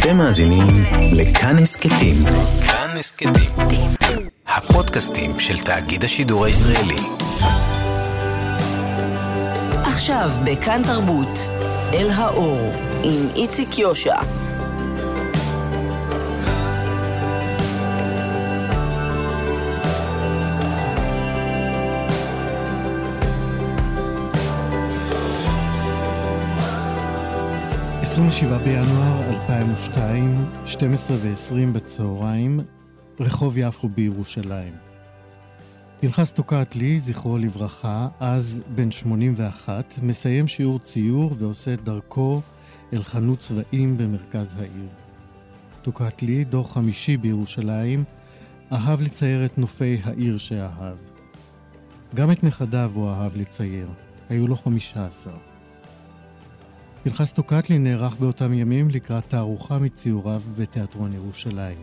אתם מאזינים לכאן הסכתים. כאן הסכתים. הפודקאסטים של תאגיד השידור הישראלי. עכשיו בכאן תרבות, אל האור, עם איציק יושע. ב בינואר 2002, 12 ו-20 בצהריים, רחוב יפו בירושלים. פנחס טוקטלי, זכרו לברכה, אז בן 81, מסיים שיעור ציור ועושה את דרכו אל חנות צבעים במרכז העיר. טוקטלי, דור חמישי בירושלים, אהב לצייר את נופי העיר שאהב. גם את נכדיו הוא אהב לצייר, היו לו חמישה עשר. פנחס טוקטלי נערך באותם ימים לקראת תערוכה מציוריו בתיאטרון ירושלים.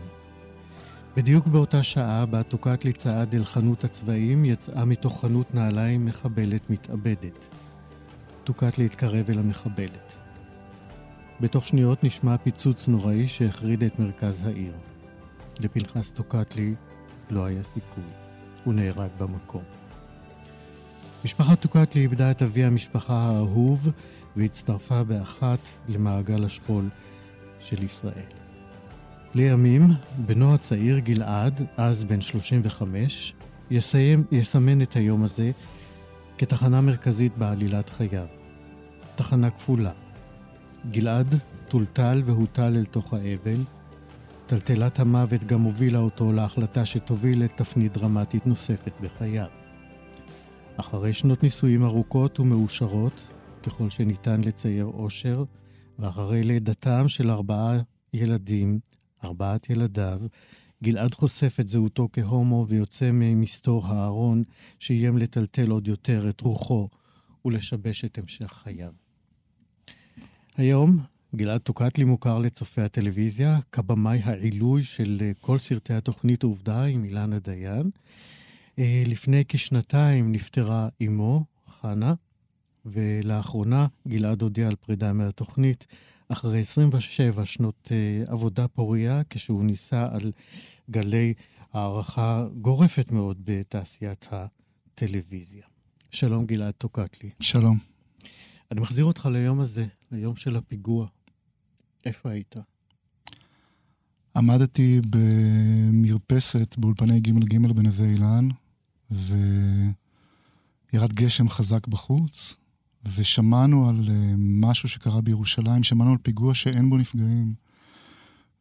בדיוק באותה שעה בה טוקטלי צעד אל חנות הצבעים, יצאה מתוך חנות נעליים מחבלת מתאבדת. טוקטלי התקרב אל המחבלת. בתוך שניות נשמע פיצוץ נוראי שהחריד את מרכז העיר. לפנחס טוקטלי לא היה סיכוי. הוא נהרג במקום. משפחת טוקטלי איבדה את אבי המשפחה האהוב והצטרפה באחת למעגל השכול של ישראל. לימים, בנו הצעיר גלעד, אז בן 35, יסיים, יסמן את היום הזה כתחנה מרכזית בעלילת חייו. תחנה כפולה. גלעד טולטל והוטל אל תוך האבל. טלטלת המוות גם הובילה אותו להחלטה שתוביל לתפנית דרמטית נוספת בחייו. אחרי שנות נישואים ארוכות ומאושרות, ככל שניתן לצייר אושר, ואחרי לידתם של ארבעה ילדים, ארבעת ילדיו, גלעד חושף את זהותו כהומו ויוצא ממסתור הארון, שאיים לטלטל עוד יותר את רוחו ולשבש את המשך חייו. היום גלעד טוקטלי מוכר לצופי הטלוויזיה כבמאי העילוי של כל סרטי התוכנית עובדה עם אילנה דיין. אה, לפני כשנתיים נפטרה אמו, חנה, ולאחרונה גלעד הודיע על פרידה מהתוכנית אחרי 27 שנות uh, עבודה פוריה, כשהוא ניסה על גלי הערכה גורפת מאוד בתעשיית הטלוויזיה. שלום גלעד טוקטלי. שלום. אני מחזיר אותך ליום הזה, ליום של הפיגוע. איפה היית? עמדתי במרפסת באולפני ג' ג' בנווה אילן, וירד גשם חזק בחוץ, ושמענו על uh, משהו שקרה בירושלים, שמענו על פיגוע שאין בו נפגעים.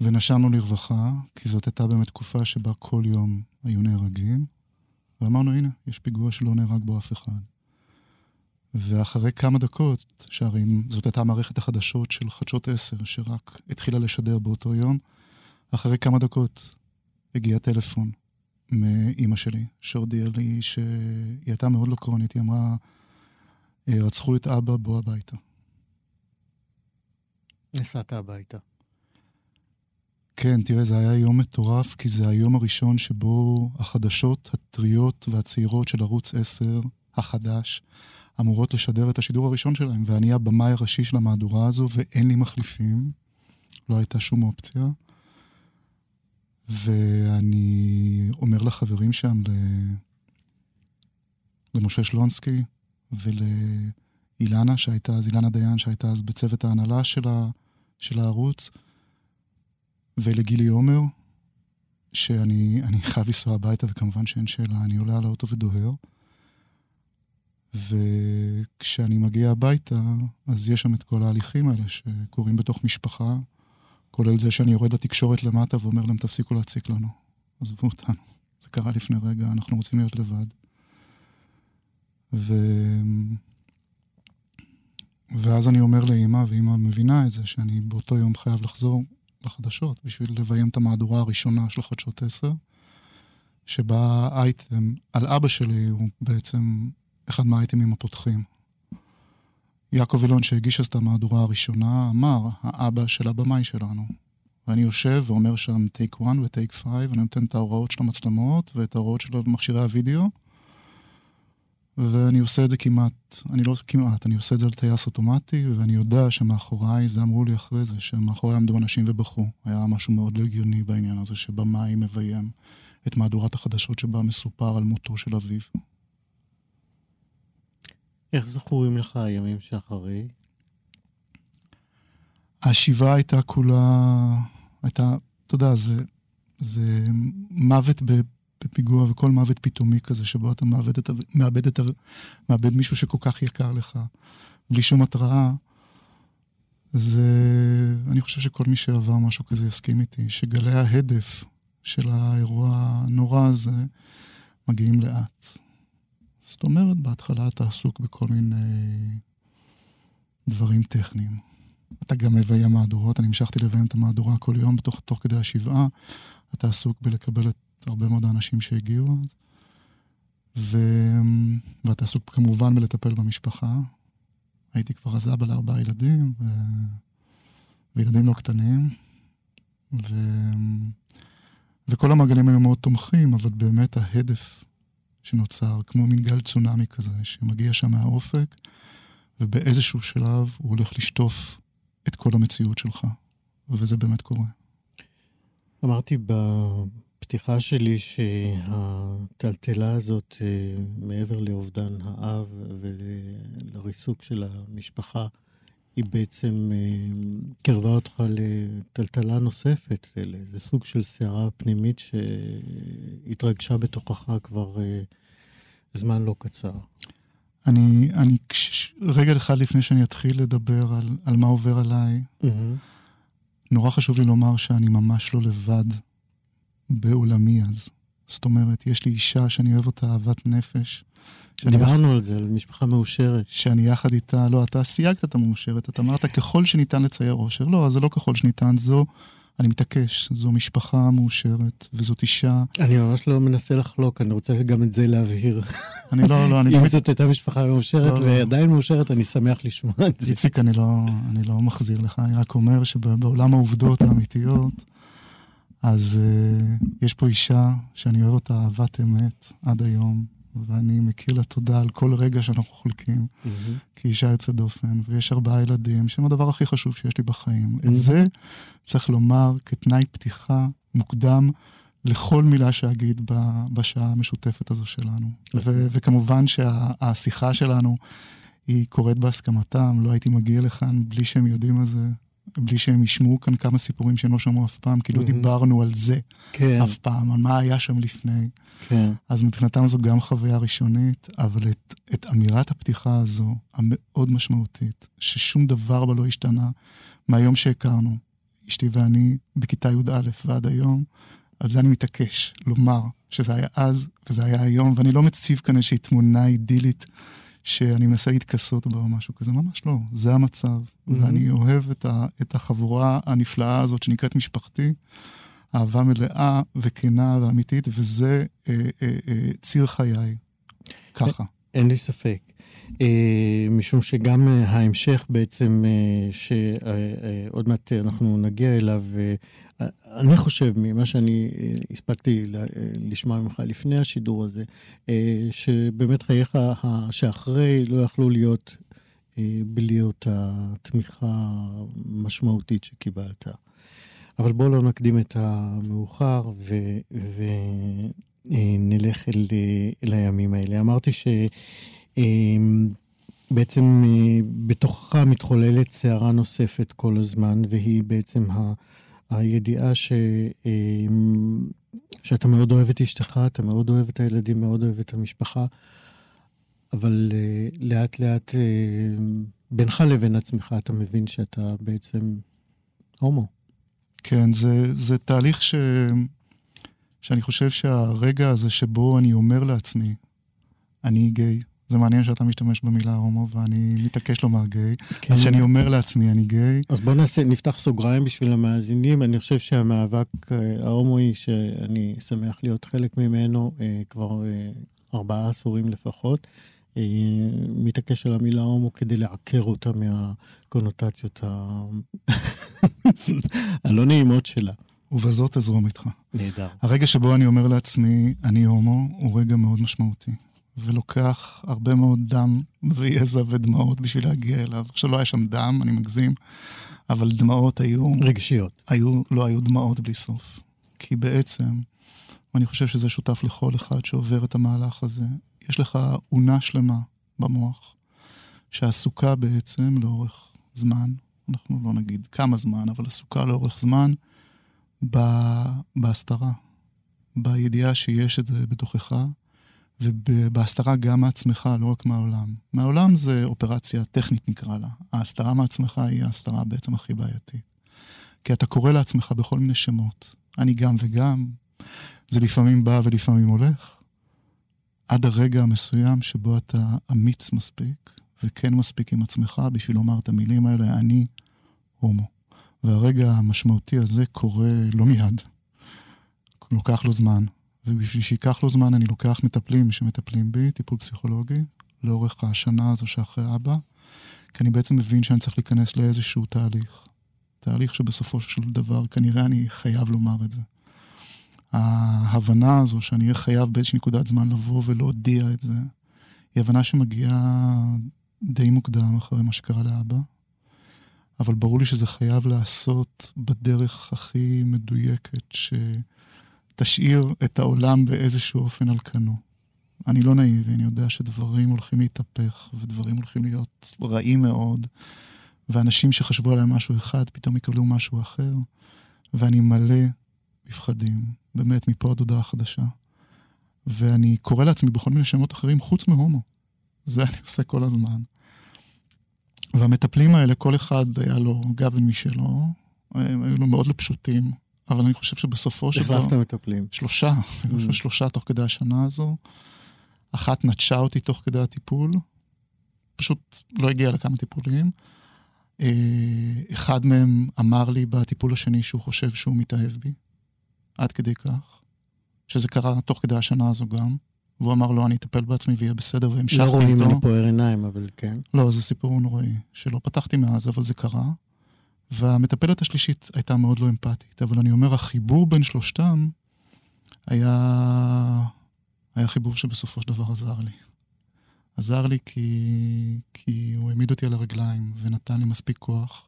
ונשמנו לרווחה, כי זאת הייתה באמת תקופה שבה כל יום היו נהרגים, ואמרנו, הנה, יש פיגוע שלא נהרג בו אף אחד. ואחרי כמה דקות, שהרי זאת הייתה מערכת החדשות של חדשות 10, שרק התחילה לשדר באותו יום, אחרי כמה דקות הגיע טלפון מאימא שלי, שהודיעה לי שהיא הייתה מאוד לקרונית, היא אמרה, אה, רצחו את אבא, בוא הביתה. נסעת הביתה. כן, תראה, זה היה יום מטורף, כי זה היום הראשון שבו החדשות הטריות והצעירות של ערוץ 10 החדש אמורות לשדר את השידור הראשון שלהם, ואני הבמאי הראשי של המהדורה הזו, ואין לי מחליפים, לא הייתה שום אופציה. ואני אומר לחברים שם, למשה שלונסקי, ולאילנה, שהייתה אז, אילנה דיין, שהייתה אז בצוות ההנהלה של, של הערוץ, ולגילי עומר, שאני חייב לנסוע הביתה, וכמובן שאין שאלה, אני עולה על האוטו ודוהר. וכשאני מגיע הביתה, אז יש שם את כל ההליכים האלה שקורים בתוך משפחה, כולל זה שאני יורד לתקשורת למטה ואומר להם, תפסיקו להציק לנו, עזבו אותנו. זה קרה לפני רגע, אנחנו רוצים להיות לבד. ו... ואז אני אומר לאימא, ואימא מבינה את זה, שאני באותו יום חייב לחזור לחדשות בשביל לביים את המהדורה הראשונה של חדשות 10, שבה האייטם על אבא שלי הוא בעצם אחד מהאייטמים הפותחים. יעקב אילון, שהגיש אז את המהדורה הראשונה, אמר, האבא של הבמאי שלנו. ואני יושב ואומר שם טייק 1 וטייק 5, ואני נותן את ההוראות של המצלמות ואת ההוראות של מכשירי הוידאו, ואני עושה את זה כמעט, אני לא כמעט, אני עושה את זה על טייס אוטומטי, ואני יודע שמאחוריי, זה אמרו לי אחרי זה, שמאחוריי עמדו אנשים ובכו. היה משהו מאוד לא הגיוני בעניין הזה, שבמאי מביים את מהדורת החדשות שבה מסופר על מותו של אביו. איך זכורים לך הימים שאחרי? השבעה הייתה כולה, הייתה, אתה יודע, זה, זה מוות בפיגוע וכל מוות פתאומי כזה, שבו אתה מאבד, את, מאבד, את, מאבד מישהו שכל כך יקר לך, בלי שום התראה. זה, אני חושב שכל מי שעבר משהו כזה יסכים איתי, שגלי ההדף של האירוע הנורא הזה מגיעים לאט. זאת אומרת, בהתחלה אתה עסוק בכל מיני דברים טכניים. אתה גם מביים מהדורות, אני המשכתי לביים את המהדורה כל יום בתוך, תוך כדי השבעה. אתה עסוק בלקבל את הרבה מאוד האנשים שהגיעו אז. ו... ואתה עסוק כמובן בלטפל במשפחה. הייתי כבר אז אבא לארבעה ילדים, ו... וילדים לא קטנים. ו... וכל המעגלים היו מאוד תומכים, אבל באמת ההדף שנוצר, כמו מין גל צונאמי כזה, שמגיע שם מהאופק, ובאיזשהו שלב הוא הולך לשטוף את כל המציאות שלך, וזה באמת קורה. אמרתי בפתיחה שלי שהטלטלה הזאת, אה, מעבר לאובדן האב ולריסוק של המשפחה, היא בעצם אה, קרבה אותך לטלטלה נוספת, לאיזה סוג של סערה פנימית שהתרגשה בתוכך כבר אה, זמן לא קצר. אני, אני, רגע אחד לפני שאני אתחיל לדבר על, על מה עובר עליי, mm-hmm. נורא חשוב לי לומר שאני ממש לא לבד בעולמי אז. זאת אומרת, יש לי אישה שאני אוהב אותה אהבת נפש. דיברנו יח... על זה, על משפחה מאושרת. שאני יחד איתה, לא, אתה סייגת את המאושרת, אתה אמרת ככל שניתן לצייר אושר. לא, זה לא ככל שניתן, זו אני מתעקש, זו משפחה מאושרת, וזאת אישה... אני ממש לא מנסה לחלוק, אני רוצה גם את זה להבהיר. אני לא, לא, אני... אם זאת הייתה משפחה מאושרת לא, לא. ועדיין מאושרת, אני שמח לשמוע את זה. איציק, אני לא, אני לא מחזיר לך, אני רק אומר שבעולם העובדות האמיתיות, אז uh, יש פה אישה שאני אוהב אותה אהבת אמת עד היום, ואני מכיר לה תודה על כל רגע שאנחנו חולקים, mm-hmm. כאישה יוצאת דופן, ויש ארבעה ילדים, שהם הדבר הכי חשוב שיש לי בחיים. Mm-hmm. את זה צריך לומר כתנאי פתיחה מוקדם לכל מילה שאגיד בשעה המשותפת הזו שלנו. ו- וכמובן שהשיחה שלנו היא קורית בהסכמתם, לא הייתי מגיע לכאן בלי שהם יודעים על זה. בלי שהם ישמעו כאן כמה סיפורים שהם לא שמעו אף פעם, כי לא דיברנו על זה כן. אף פעם, על מה היה שם לפני. כן. אז מבחינתם זו גם חוויה ראשונית, אבל את, את אמירת הפתיחה הזו, המאוד משמעותית, ששום דבר בה לא השתנה מהיום שהכרנו, אשתי ואני, בכיתה י"א ועד היום, על זה אני מתעקש לומר שזה היה אז וזה היה היום, ואני לא מציב כאן איזושהי תמונה אידילית. שאני מנסה להתכסות בה או משהו כזה, ממש לא, זה המצב. Mm-hmm. ואני אוהב את, ה, את החבורה הנפלאה הזאת שנקראת משפחתי, אהבה מלאה וכנה ואמיתית, וזה אה, אה, אה, ציר חיי, ככה. אין לי ספק. אה, משום שגם אה, ההמשך בעצם, אה, שעוד מעט אנחנו נגיע אליו, אני חושב, ממה שאני הספקתי לשמוע ממך לפני השידור הזה, שבאמת חייך שאחרי לא יכלו להיות בלי אותה תמיכה משמעותית שקיבלת. אבל בואו לא נקדים את המאוחר ונלך אל, אל הימים האלה. אמרתי ש... אמ, בעצם אה, בתוכך מתחוללת סערה נוספת כל הזמן, והיא בעצם ה, הידיעה ש, אמ, שאתה מאוד אוהב את אשתך, אתה מאוד אוהב את הילדים, מאוד אוהב את המשפחה, אבל אה, לאט לאט אה, בינך לבין עצמך אתה מבין שאתה בעצם הומו. כן, זה, זה תהליך ש, שאני חושב שהרגע הזה שבו אני אומר לעצמי, אני גיי, זה מעניין שאתה משתמש במילה הומו, ואני מתעקש לומר גיי. כן. אז כשאני אומר לעצמי, אני גיי... אז בואו נעשה, נפתח סוגריים בשביל המאזינים. אני חושב שהמאבק אה, ההומואי, שאני שמח להיות חלק ממנו אה, כבר אה, ארבעה עשורים לפחות, מתעקש על המילה הומו כדי לעקר אותה מהקונוטציות ה... הלא נעימות שלה. ובזאת אזרום איתך. נהדר. הרגע שבו אני אומר לעצמי, אני הומו, הוא רגע מאוד משמעותי. ולוקח הרבה מאוד דם ויזע ודמעות בשביל להגיע אליו. עכשיו, לא היה שם דם, אני מגזים, אבל דמעות היו... רגשיות. היו, לא היו דמעות בלי סוף. כי בעצם, ואני חושב שזה שותף לכל אחד שעובר את המהלך הזה, יש לך אונה שלמה במוח, שעסוקה בעצם לאורך זמן, אנחנו לא נגיד כמה זמן, אבל עסוקה לאורך זמן בהסתרה, בידיעה שיש את זה בתוכך, ובהסתרה גם מעצמך, לא רק מהעולם. מהעולם זה אופרציה טכנית נקרא לה. ההסתרה מעצמך היא ההסתרה בעצם הכי בעייתית. כי אתה קורא לעצמך בכל מיני שמות. אני גם וגם, זה לפעמים בא ולפעמים הולך, עד הרגע המסוים שבו אתה אמיץ מספיק, וכן מספיק עם עצמך בשביל לומר את המילים האלה, אני הומו. והרגע המשמעותי הזה קורה לא מיד, לוקח לו זמן. ובשביל שייקח לו זמן אני לוקח מטפלים שמטפלים בי, טיפול פסיכולוגי, לאורך השנה הזו שאחרי אבא, כי אני בעצם מבין שאני צריך להיכנס לאיזשהו תהליך. תהליך שבסופו של דבר כנראה אני חייב לומר את זה. ההבנה הזו שאני אהיה חייב באיזושהי נקודת זמן לבוא ולהודיע את זה, היא הבנה שמגיעה די מוקדם אחרי מה שקרה לאבא, אבל ברור לי שזה חייב להיעשות בדרך הכי מדויקת, שתשאיר את העולם באיזשהו אופן על כנו. אני לא נאיבי, אני יודע שדברים הולכים להתהפך, ודברים הולכים להיות רעים מאוד, ואנשים שחשבו עליהם משהו אחד, פתאום יקבלו משהו אחר, ואני מלא בפחדים, באמת, מפה עד הודעה חדשה. ואני קורא לעצמי בכל מיני שמות אחרים, חוץ מהומו. זה אני עושה כל הזמן. והמטפלים האלה, כל אחד היה לו גוון משלו, הם היו לו מאוד לא פשוטים, אבל אני חושב שבסופו של דבר... החלפת מטפלים. שלושה, אני חושב mm. שלושה תוך כדי השנה הזו. אחת נטשה אותי תוך כדי הטיפול, פשוט לא הגיעה לכמה טיפולים. אה, אחד מהם אמר לי בטיפול השני שהוא חושב שהוא מתאהב בי, עד כדי כך, שזה קרה תוך כדי השנה הזו גם. והוא אמר לו, לא, אני אטפל בעצמי ויהיה בסדר, והמשכתי איתו. לא רואים ממני פה עיניים, אבל כן. לא, זה סיפור נוראי, שלא פתחתי מאז, אבל זה קרה. והמטפלת השלישית הייתה מאוד לא אמפתית, אבל אני אומר, החיבור בין שלושתם היה, היה חיבור שבסופו של דבר עזר לי. עזר לי כי, כי הוא העמיד אותי על הרגליים ונתן לי מספיק כוח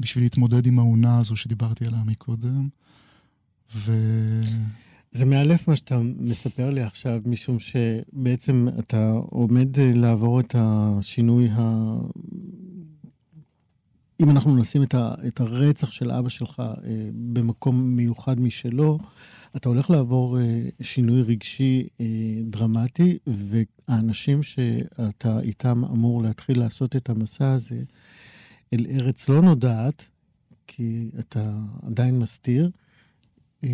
בשביל להתמודד עם האונה הזו שדיברתי עליה מקודם. ו... זה מאלף מה שאתה מספר לי עכשיו, משום שבעצם אתה עומד לעבור את השינוי. אם אנחנו נשים את, ה, את הרצח של אבא שלך אה, במקום מיוחד משלו, אתה הולך לעבור אה, שינוי רגשי אה, דרמטי, והאנשים שאתה איתם אמור להתחיל לעשות את המסע הזה אל ארץ לא נודעת, כי אתה עדיין מסתיר, אה,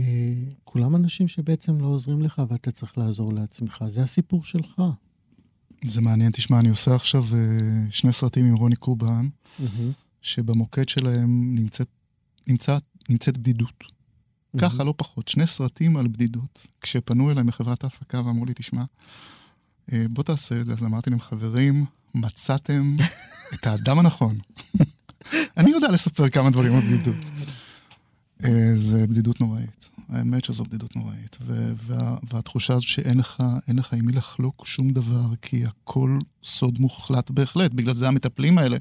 כולם אנשים שבעצם לא עוזרים לך ואתה צריך לעזור לעצמך. זה הסיפור שלך. זה מעניין. תשמע, אני עושה עכשיו uh, שני סרטים עם רוני קובן, mm-hmm. שבמוקד שלהם נמצאת, נמצא, נמצאת בדידות. Mm-hmm. ככה, לא פחות. שני סרטים על בדידות. כשפנו אליי מחברת ההפקה ואמרו לי, תשמע, uh, בוא תעשה את זה, אז אמרתי להם, חברים, מצאתם את האדם הנכון. אני יודע לספר כמה דברים על בדידות. אה, זה בדידות נוראית. האמת שזו בדידות נוראית. וה, והתחושה הזו שאין לך, לך עם מי לחלוק שום דבר, כי הכל סוד מוחלט בהחלט. בגלל זה המטפלים האלה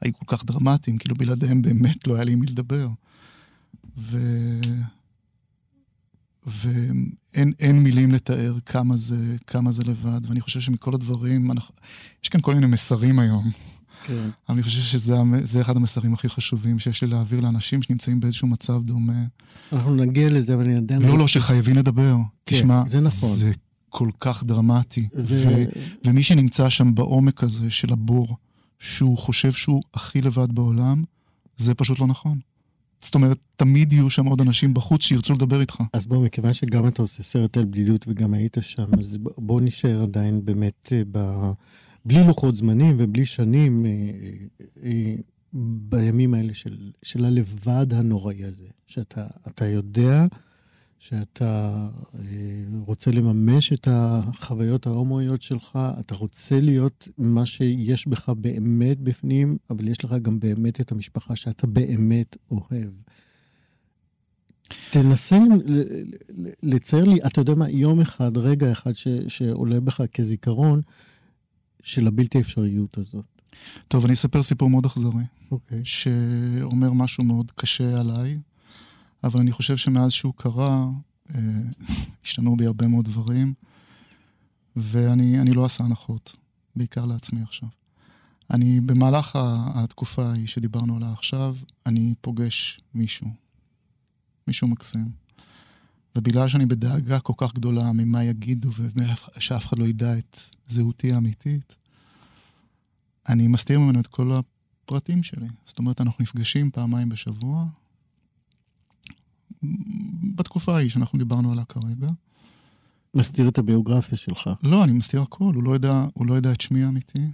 היו כל כך דרמטיים, כאילו בלעדיהם באמת לא היה לי עם מי לדבר. ו... ואין מילים לתאר כמה זה, כמה זה לבד, ואני חושב שמכל הדברים, אנחנו, יש כאן כל מיני מסרים היום, כן. אני חושב שזה אחד המסרים הכי חשובים שיש לי להעביר לאנשים שנמצאים באיזשהו מצב דומה. אנחנו נגיע לזה, אבל אני עדיין... לא, לא, שחייבים לדבר. כן, תשמע, זה נכון. זה כל כך דרמטי. ו... ו... ומי שנמצא שם בעומק הזה של הבור, שהוא חושב שהוא הכי לבד בעולם, זה פשוט לא נכון. זאת אומרת, תמיד יהיו שם עוד אנשים בחוץ שירצו לדבר איתך. אז בוא, מכיוון שגם אתה עושה סרט על בדידות וגם היית שם, אז בוא נשאר עדיין באמת אה, ב... בלי לוחות זמנים ובלי שנים, אה, אה, בימים האלה של, של הלבד הנוראי הזה, שאתה יודע שאתה אה, רוצה לממש את החוויות ההומואיות שלך, אתה רוצה להיות מה שיש בך באמת בפנים, אבל יש לך גם באמת את המשפחה שאתה באמת אוהב. תנסה לצייר לי, אתה יודע מה, יום אחד, רגע אחד ש, שעולה בך כזיכרון של הבלתי אפשריות הזאת. טוב, אני אספר סיפור מאוד אכזרי. אוקיי. Okay. שאומר משהו מאוד קשה עליי, אבל אני חושב שמאז שהוא קרה, אה, השתנו בי הרבה מאוד דברים, ואני לא אעשה הנחות, בעיקר לעצמי עכשיו. אני, במהלך התקופה ההיא שדיברנו עליה עכשיו, אני פוגש מישהו, מישהו מקסים. ובגלל שאני בדאגה כל כך גדולה ממה יגידו ושאף אחד לא ידע את זהותי האמיתית, אני מסתיר ממנו את כל הפרטים שלי. זאת אומרת, אנחנו נפגשים פעמיים בשבוע, בתקופה ההיא שאנחנו דיברנו עליה כרגע. מסתיר את הביוגרפיה שלך. לא, אני מסתיר הכל, הוא לא יודע, הוא לא יודע את שמי האמיתי.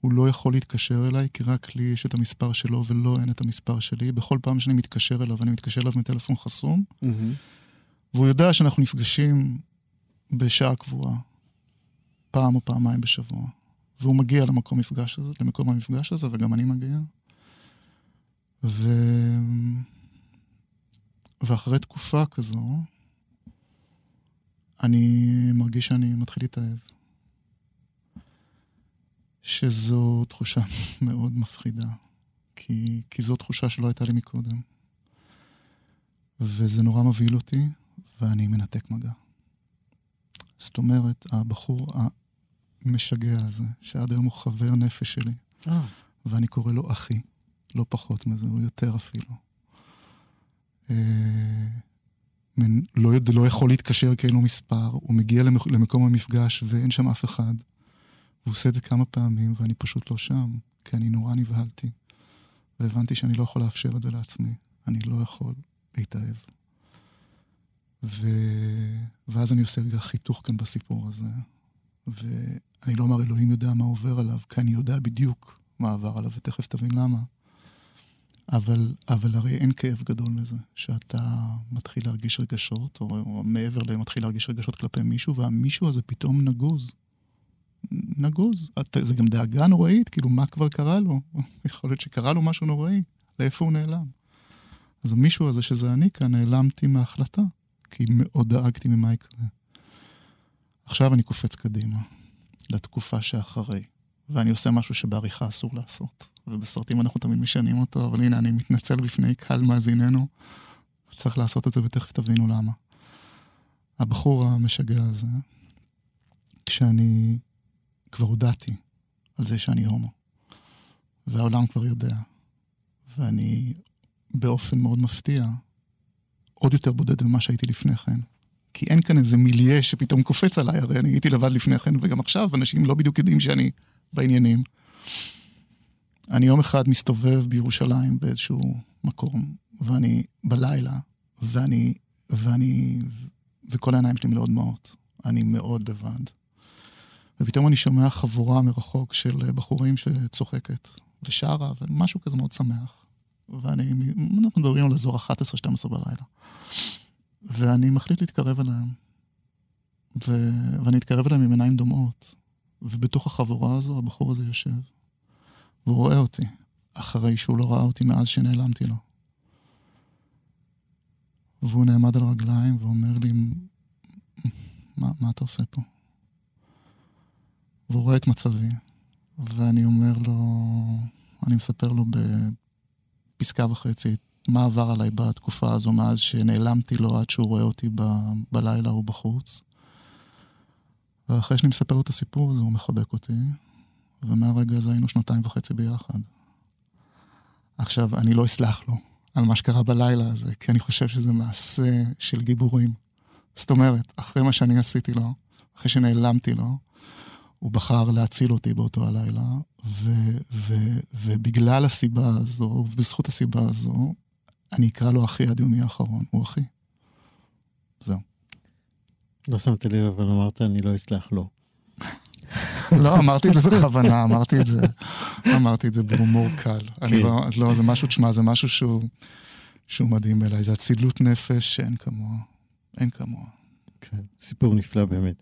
הוא לא יכול להתקשר אליי, כי רק לי יש את המספר שלו ולא אין את המספר שלי. בכל פעם שאני מתקשר אליו, אני מתקשר אליו מטלפון חסום. Mm-hmm. והוא יודע שאנחנו נפגשים בשעה קבועה, פעם או פעמיים בשבוע. והוא מגיע למקום, מפגש הזה, למקום המפגש הזה, וגם אני מגיע. ו... ואחרי תקופה כזו, אני מרגיש שאני מתחיל להתאהב. שזו תחושה מאוד מפחידה, כי, כי זו תחושה שלא הייתה לי מקודם. וזה נורא מבהיל אותי, ואני מנתק מגע. זאת אומרת, הבחור המשגע הזה, שעד היום הוא חבר נפש שלי, אה. ואני קורא לו אחי, לא פחות מזה, הוא יותר אפילו. אה, לא, לא יכול להתקשר כי אין לו מספר, הוא מגיע למקום המפגש ואין שם אף אחד. והוא עושה את זה כמה פעמים, ואני פשוט לא שם, כי אני נורא נבהלתי. והבנתי שאני לא יכול לאפשר את זה לעצמי. אני לא יכול להתאהב. ו... ואז אני עושה רגע חיתוך כאן בסיפור הזה. ואני לא אומר, אלוהים יודע מה עובר עליו, כי אני יודע בדיוק מה עבר עליו, ותכף תבין למה. אבל, אבל הרי אין כאב גדול מזה, שאתה מתחיל להרגיש רגשות, או, או מעבר למתחיל להרגיש רגשות כלפי מישהו, והמישהו הזה פתאום נגוז. נגוז. זה גם דאגה נוראית, כאילו, מה כבר קרה לו? יכול להיות שקרה לו משהו נוראי, לאיפה הוא נעלם? אז המישהו הזה, שזה אני כאן, נעלמתי מההחלטה, כי מאוד דאגתי ממה יקרה. עכשיו אני קופץ קדימה, לתקופה שאחרי, ואני עושה משהו שבעריכה אסור לעשות. ובסרטים אנחנו תמיד משנים אותו, אבל הנה, אני מתנצל בפני קהל מאזיננו. צריך לעשות את זה ותכף תבינו למה. הבחור המשגע הזה, כשאני כבר הודעתי על זה שאני הומו, והעולם כבר יודע, ואני באופן מאוד מפתיע עוד יותר בודד ממה שהייתי לפני כן. כי אין כאן איזה מיליה שפתאום קופץ עליי, הרי אני הייתי לבד לפני כן, וגם עכשיו אנשים לא בדיוק יודעים שאני בעניינים. אני יום אחד מסתובב בירושלים באיזשהו מקום, ואני בלילה, ואני, ואני, וכל העיניים שלי מלאות דמעות. אני מאוד לבד. ופתאום אני שומע חבורה מרחוק של בחורים שצוחקת ושרה, ומשהו כזה מאוד שמח. ואני, אנחנו מדברים על אזור 11-12 בלילה. ואני מחליט להתקרב אליהם. ו... ואני אתקרב אליהם עם עיניים דומעות. ובתוך החבורה הזו הבחור הזה יושב. והוא רואה אותי, אחרי שהוא לא ראה אותי מאז שנעלמתי לו. והוא נעמד על רגליים ואומר לי, מה, מה אתה עושה פה? והוא רואה את מצבי, ואני אומר לו, אני מספר לו בפסקה וחצי מה עבר עליי בתקופה הזו מאז שנעלמתי לו עד שהוא רואה אותי ב, בלילה או בחוץ. ואחרי שאני מספר לו את הסיפור הזה, הוא מחבק אותי, ומהרגע הזה היינו שנתיים וחצי ביחד. עכשיו, אני לא אסלח לו על מה שקרה בלילה הזה, כי אני חושב שזה מעשה של גיבורים. זאת אומרת, אחרי מה שאני עשיתי לו, אחרי שנעלמתי לו, הוא בחר להציל אותי באותו הלילה, ו- ו- ובגלל הסיבה הזו, ובזכות הסיבה הזו, אני אקרא לו אחי עד יומי האחרון, הוא אחי. זהו. לא שמתי לב, אבל אמרת, אני לא אסלח לו. לא, אמרתי את זה בכוונה, אמרתי את זה, אמרתי את זה בהומור קל. כן. אני לא, לא, זה משהו, תשמע, זה משהו שהוא, שהוא מדהים אליי, זה אצילות נפש שאין כמוה. אין כמוה. כן, סיפור נפלא באמת.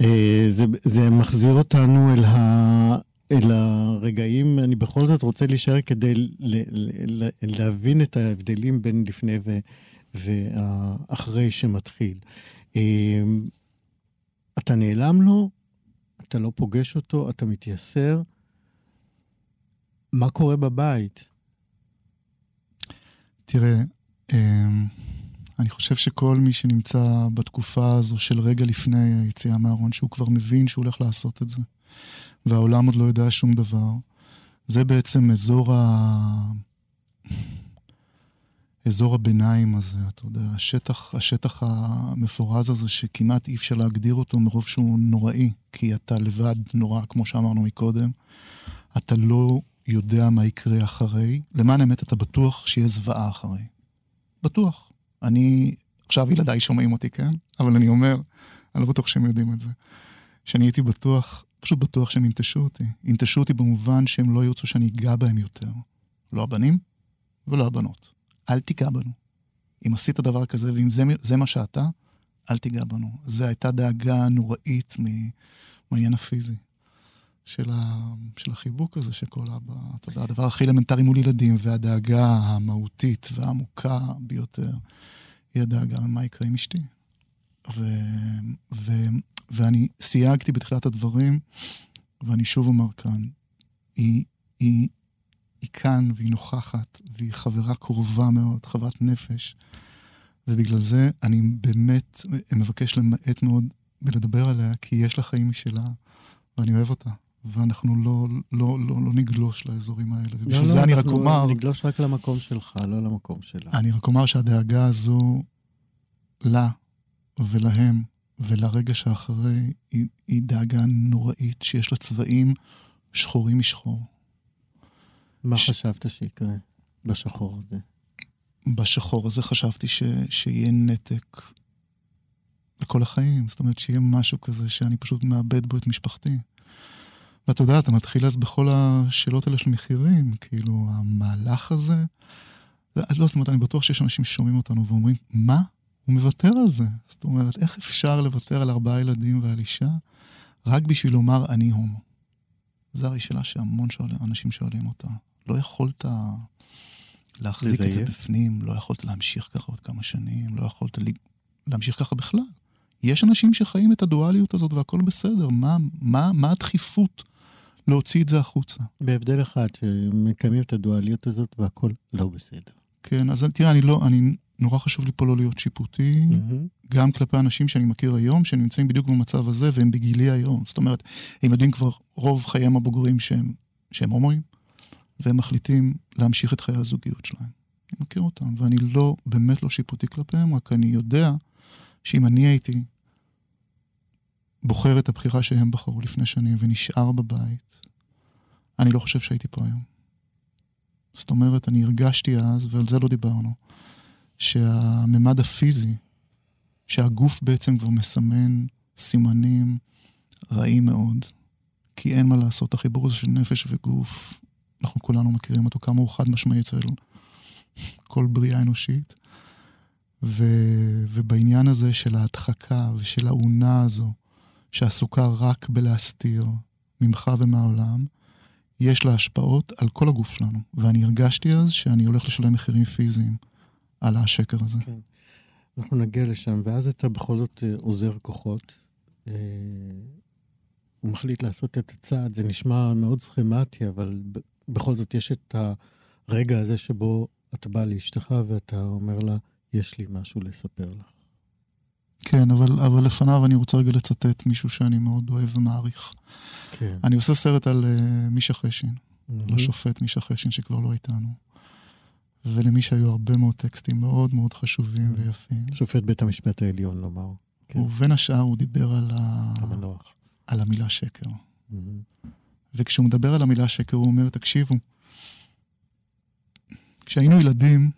אה, זה, זה מחזיר אותנו אל, ה, אל הרגעים, אני בכל זאת רוצה להישאר כדי ל, ל, להבין את ההבדלים בין לפני ו, ואחרי שמתחיל. אמ, אתה נעלם לו, אתה לא פוגש אותו, אתה מתייסר. מה קורה בבית? תראה, אמ, אני חושב שכל מי שנמצא בתקופה הזו של רגע לפני היציאה מהארון, שהוא כבר מבין שהוא הולך לעשות את זה, והעולם עוד לא יודע שום דבר, זה בעצם אזור ה... אזור הביניים הזה, אתה יודע, השטח, השטח המפורז הזה שכמעט אי אפשר להגדיר אותו מרוב שהוא נוראי, כי אתה לבד נורא, כמו שאמרנו מקודם. אתה לא יודע מה יקרה אחרי. למען האמת, אתה בטוח שיהיה זוועה אחרי. בטוח. אני, עכשיו ילדיי שומעים אותי, כן? אבל אני אומר, אני לא בטוח שהם יודעים את זה. שאני הייתי בטוח, פשוט בטוח שהם ינטשו אותי. ינטשו אותי במובן שהם לא ירצו שאני אגע בהם יותר. לא הבנים ולא הבנות. אל תיגע בנו. אם עשית דבר כזה, ואם זה, זה מה שאתה, אל תיגע בנו. זו הייתה דאגה נוראית מהעניין הפיזי. של, ה, של החיבוק הזה אבא, אתה יודע, הדבר הכי אלמנטרי מול ילדים, והדאגה המהותית והעמוקה ביותר, היא הדאגה ממה יקרה עם אשתי. ו, ו, ואני סייגתי בתחילת הדברים, ואני שוב אומר כאן, היא, היא, היא כאן והיא נוכחת, והיא חברה קרובה מאוד, חברת נפש. ובגלל זה אני באמת מבקש למעט מאוד בלדבר עליה, כי יש לה חיים משלה, ואני אוהב אותה. ואנחנו לא, לא, לא, לא נגלוש לאזורים האלה. לא, ובשביל לא, זה אני רק אומר... נגלוש רק למקום שלך, לא למקום שלה. אני רק אומר שהדאגה הזו, לה ולהם ולרגע שאחרי, היא, היא דאגה נוראית שיש לה צבעים שחורים משחור. מה ש- חשבת שיקרה בשחור הזה? בשחור הזה חשבתי ש, שיהיה נתק לכל החיים. זאת אומרת, שיהיה משהו כזה שאני פשוט מאבד בו את משפחתי. ואתה יודע, אתה מתחיל אז בכל השאלות האלה של מחירים, כאילו, המהלך הזה, זה, לא, זאת אומרת, אני בטוח שיש אנשים ששומעים אותנו ואומרים, מה? הוא מוותר על זה. זאת אומרת, איך אפשר לוותר על ארבעה ילדים ועל אישה רק בשביל לומר, אני הומו? זו הרי שאלה שהמון שואלים, אנשים שואלים אותה. לא יכולת להחזיק את זה לזייף? בפנים, לא יכולת להמשיך ככה עוד כמה שנים, לא יכולת. להמשיך ככה בכלל. יש אנשים שחיים את הדואליות הזאת והכל בסדר, מה, מה, מה הדחיפות להוציא את זה החוצה? בהבדל אחד, שמקיימים את הדואליות הזאת והכל לא בסדר. כן, אז תראה, אני לא, אני, נורא חשוב לי פה לא להיות שיפוטי, מהמם. גם כלפי אנשים שאני מכיר היום, שנמצאים בדיוק במצב הזה, והם בגילי היום. זאת אומרת, הם יודעים כבר רוב חייהם הבוגרים שהם, שהם הומואים, והם מחליטים להמשיך את חיי הזוגיות שלהם. אני מכיר אותם, ואני לא, באמת לא שיפוטי כלפיהם, רק אני יודע שאם אני הייתי בוחר את הבחירה שהם בחרו לפני שנים ונשאר בבית, אני לא חושב שהייתי פה היום. זאת אומרת, אני הרגשתי אז, ועל זה לא דיברנו, שהממד הפיזי, שהגוף בעצם כבר מסמן סימנים רעים מאוד, כי אין מה לעשות, החיבור הזה של נפש וגוף, אנחנו כולנו מכירים אותו, כמה הוא חד משמעי אצל כל בריאה אנושית. ו, ובעניין הזה של ההדחקה ושל האונה הזו, שעסוקה רק בלהסתיר ממך ומהעולם, יש לה השפעות על כל הגוף שלנו. ואני הרגשתי אז שאני הולך לשלם מחירים פיזיים על השקר הזה. כן. אנחנו נגיע לשם, ואז אתה בכל זאת אה, עוזר כוחות. אה, הוא מחליט לעשות את הצעד, זה נשמע מאוד סכמטי, אבל בכל זאת יש את הרגע הזה שבו אתה בא לאשתך ואתה אומר לה, יש לי משהו לספר לך. כן, אבל, אבל לפניו אני רוצה רגע לצטט מישהו שאני מאוד אוהב ומעריך. כן. אני עושה סרט על uh, מישה חשין, מהמם. לשופט מישה חשין שכבר לא איתנו. ולמישה היו הרבה מאוד טקסטים מאוד מאוד חשובים ויפים. שופט בית המשפט העליון, נאמר. כן. ובין השאר הוא דיבר על, ה... המנוח. על המילה שקר. מהמם. וכשהוא מדבר על המילה שקר, הוא אומר, תקשיבו, כשהיינו ילדים,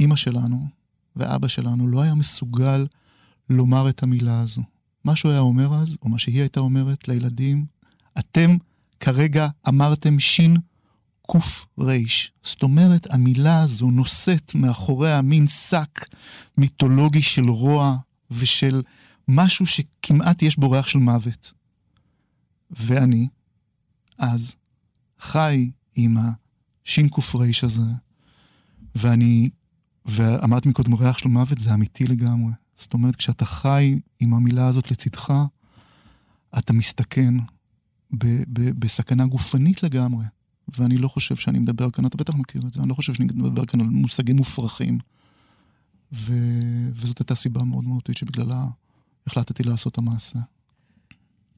אימא שלנו ואבא שלנו לא היה מסוגל לומר את המילה הזו. מה שהוא היה אומר אז, או מה שהיא הייתה אומרת לילדים, אתם כרגע אמרתם שין קוף ריש. זאת אומרת, המילה הזו נושאת מאחוריה מין שק מיתולוגי של רוע ושל משהו שכמעט יש בו ריח של מוות. ואני, אז, חי עם השין קוף ריש הזה, ואני ואמרתי מקודם, ריח של מוות זה אמיתי לגמרי. זאת אומרת, כשאתה חי עם המילה הזאת לצדך, אתה מסתכן ב- ב- בסכנה גופנית לגמרי. ואני לא חושב שאני מדבר כאן, אתה בטח מכיר את זה, אני לא חושב שאני מדבר כאן על מושגים מופרכים. ו... וזאת הייתה סיבה מאוד מהותית שבגללה החלטתי לעשות את המעשה.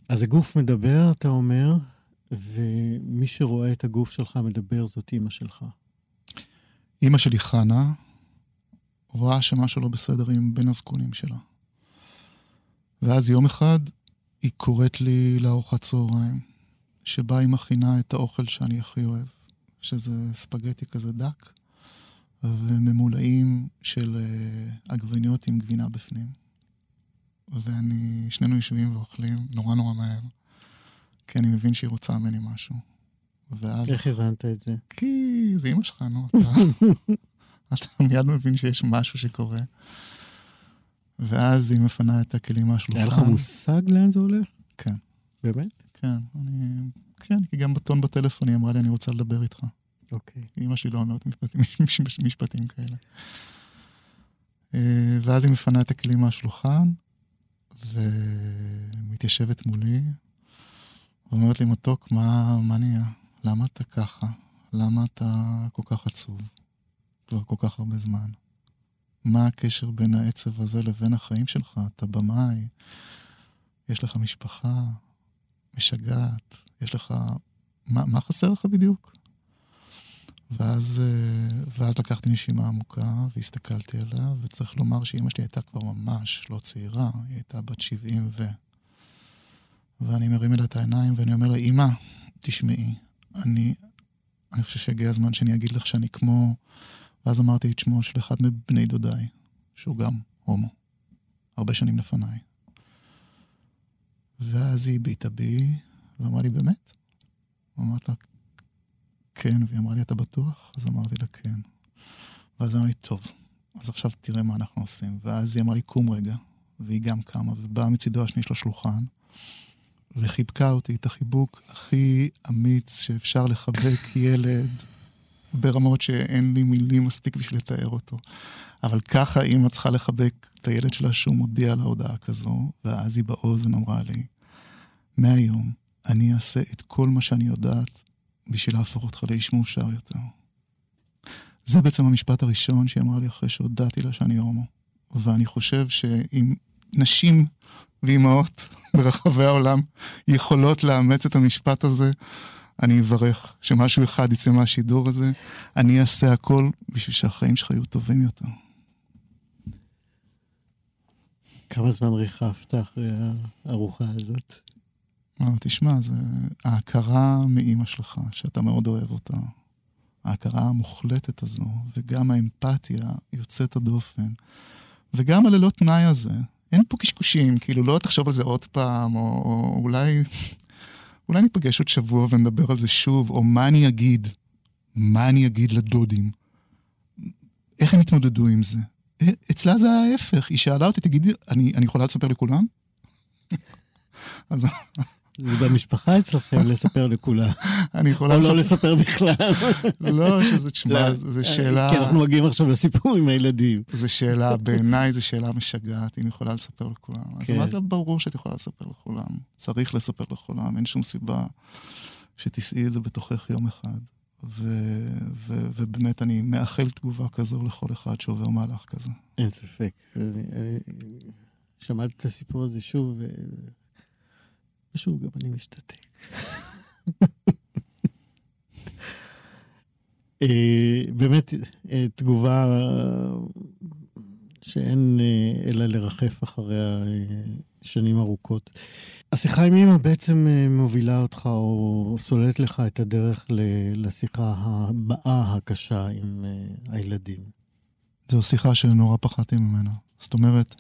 אז הגוף מדבר, אתה אומר, ומי שרואה את הגוף שלך מדבר זאת אימא שלך. אימא שלי, חנה, רואה שמשהו לא בסדר עם בין הזקונים שלה. ואז יום אחד היא קוראת לי לארוחת צהריים, שבה היא מכינה את האוכל שאני הכי אוהב, שזה ספגטי כזה דק, וממולאים של uh, עגבניות עם גבינה בפנים. ואני, שנינו יושבים ואוכלים נורא נורא מהר, כי אני מבין שהיא רוצה ממני משהו. ואז... איך הבנת את זה? כי זה אימא שלך, נו, אתה... אתה מיד מבין שיש משהו שקורה. ואז היא מפנה את הכלים מהשולחן. היה לך מושג לאן זה הולך? כן. באמת? כן, אני... כן, כי גם בטון בטלפון היא אמרה לי, אני רוצה לדבר איתך. אוקיי. אמא שלי לא אומרת משפטים, משפטים כאלה. אה, ואז היא מפנה את הכלים מהשולחן, ומתיישבת מולי, ואומרת לי, מתוק, מה, מה נהיה? למה אתה ככה? למה אתה כל כך עצוב? כבר כל כך הרבה זמן. מה הקשר בין העצב הזה לבין החיים שלך? אתה במאי, יש לך משפחה, משגעת, יש לך... מה, מה חסר לך בדיוק? ואז, אה, ואז לקחתי נשימה עמוקה והסתכלתי עליה, וצריך לומר שאימא שלי הייתה כבר ממש לא צעירה, היא הייתה בת 70 ו... ואני מרים אליה את העיניים ואני אומר לה, אמא, תשמעי, אני, אני חושב שהגיע הזמן שאני אגיד לך שאני כמו... ואז אמרתי את שמו של אחד מבני דודיי, שהוא גם הומו, הרבה שנים לפניי. ואז היא הביטה בי, ואמרה לי, באמת? אמרת לה, כן, והיא אמרה לי, אתה בטוח? אז אמרתי לה, כן. ואז אמרתי, טוב, אז עכשיו תראה מה אנחנו עושים. ואז היא אמרה לי, קום רגע, והיא גם קמה, ובאה מצידו השני של השולחן, וחיבקה אותי את החיבוק הכי אמיץ שאפשר לחבק ילד ברמות שאין לי מילים מספיק בשביל לתאר אותו. אבל ככה אימא צריכה לחבק את הילד שלה שהוא מודיע על ההודעה כזו, ואז היא באוזן אמרה לי, מהיום אני אעשה את כל מה שאני יודעת בשביל להפוך אותך לאיש מאושר יותר. זה בעצם המשפט הראשון שהיא אמרה לי אחרי שהודעתי לה שאני הומו. ואני חושב שאם נשים ואימהות ברחבי העולם יכולות לאמץ את המשפט הזה, אני אברך שמשהו אחד יצא מהשידור הזה. אני אעשה הכל בשביל שהחיים שלך יהיו טובים יותר. כמה זמן ריחפת אחרי הארוחה הזאת? לא, תשמע, זה ההכרה מאימא שלך, שאתה מאוד אוהב אותה. ההכרה המוחלטת הזו, וגם האמפתיה יוצאת הדופן, וגם הללא תנאי הזה. אין פה קשקושים, כאילו, לא תחשוב על זה עוד פעם, או, או אולי אולי ניפגש עוד שבוע ונדבר על זה שוב, או מה אני אגיד, מה אני אגיד לדודים, איך הם יתמודדו עם זה. אה, אצלה זה ההפך, היא שאלה אותי, תגידי, אני, אני יכולה לספר לכולם? אז זה במשפחה אצלכם לספר לכולם. אני יכולה לספר... או לא לספר בכלל. לא, שזה, תשמע, לא, זו שאלה... כי אנחנו מגיעים עכשיו לסיפור עם הילדים. זו שאלה, בעיניי זו שאלה משגעת, אם יכולה לספר לכולם. אז כן. אמרת לה, ברור שאת יכולה לספר לכולם. צריך לספר לכולם, אין שום סיבה שתישאי את זה בתוכך יום אחד. ו- ו- ובאמת אני מאחל תגובה כזו לכל אחד שעובר מהלך כזה. אין ספק. שמעתי את הסיפור הזה שוב, ושוב, גם אני משתתק. אה, באמת, אה, תגובה שאין אה, אלא לרחף אחריה שנים ארוכות. השיחה עם אמא בעצם מובילה אותך או סוללת לך את הדרך לשיחה הבאה הקשה עם הילדים. זו שיחה שנורא פחדתי ממנה. זאת אומרת,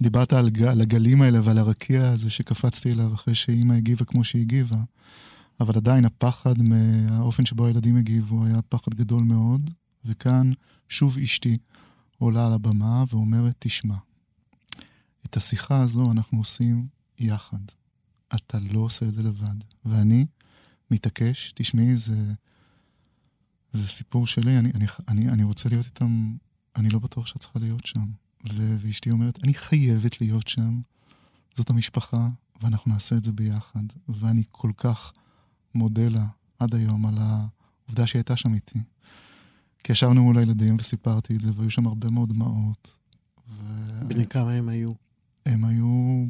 דיברת על, על הגלים האלה ועל הרקיע הזה שקפצתי אליו אחרי שאימא הגיבה כמו שהיא הגיבה, אבל עדיין הפחד מהאופן שבו הילדים הגיבו היה פחד גדול מאוד, וכאן שוב אשתי עולה על הבמה ואומרת, תשמע, את השיחה הזו אנחנו עושים יחד. אתה לא עושה את זה לבד. ואני מתעקש, תשמעי, זה, זה סיפור שלי, אני, אני, אני, אני רוצה להיות איתם אני לא בטוח שאת צריכה להיות שם. ו- ואשתי אומרת, אני חייבת להיות שם. זאת המשפחה, ואנחנו נעשה את זה ביחד. ואני כל כך מודה לה עד היום על העובדה שהיא הייתה שם איתי. כי ישבנו מול הילדים וסיפרתי את זה, והיו שם הרבה מאוד דמעות. ו- בני כמה הם היו? הם היו,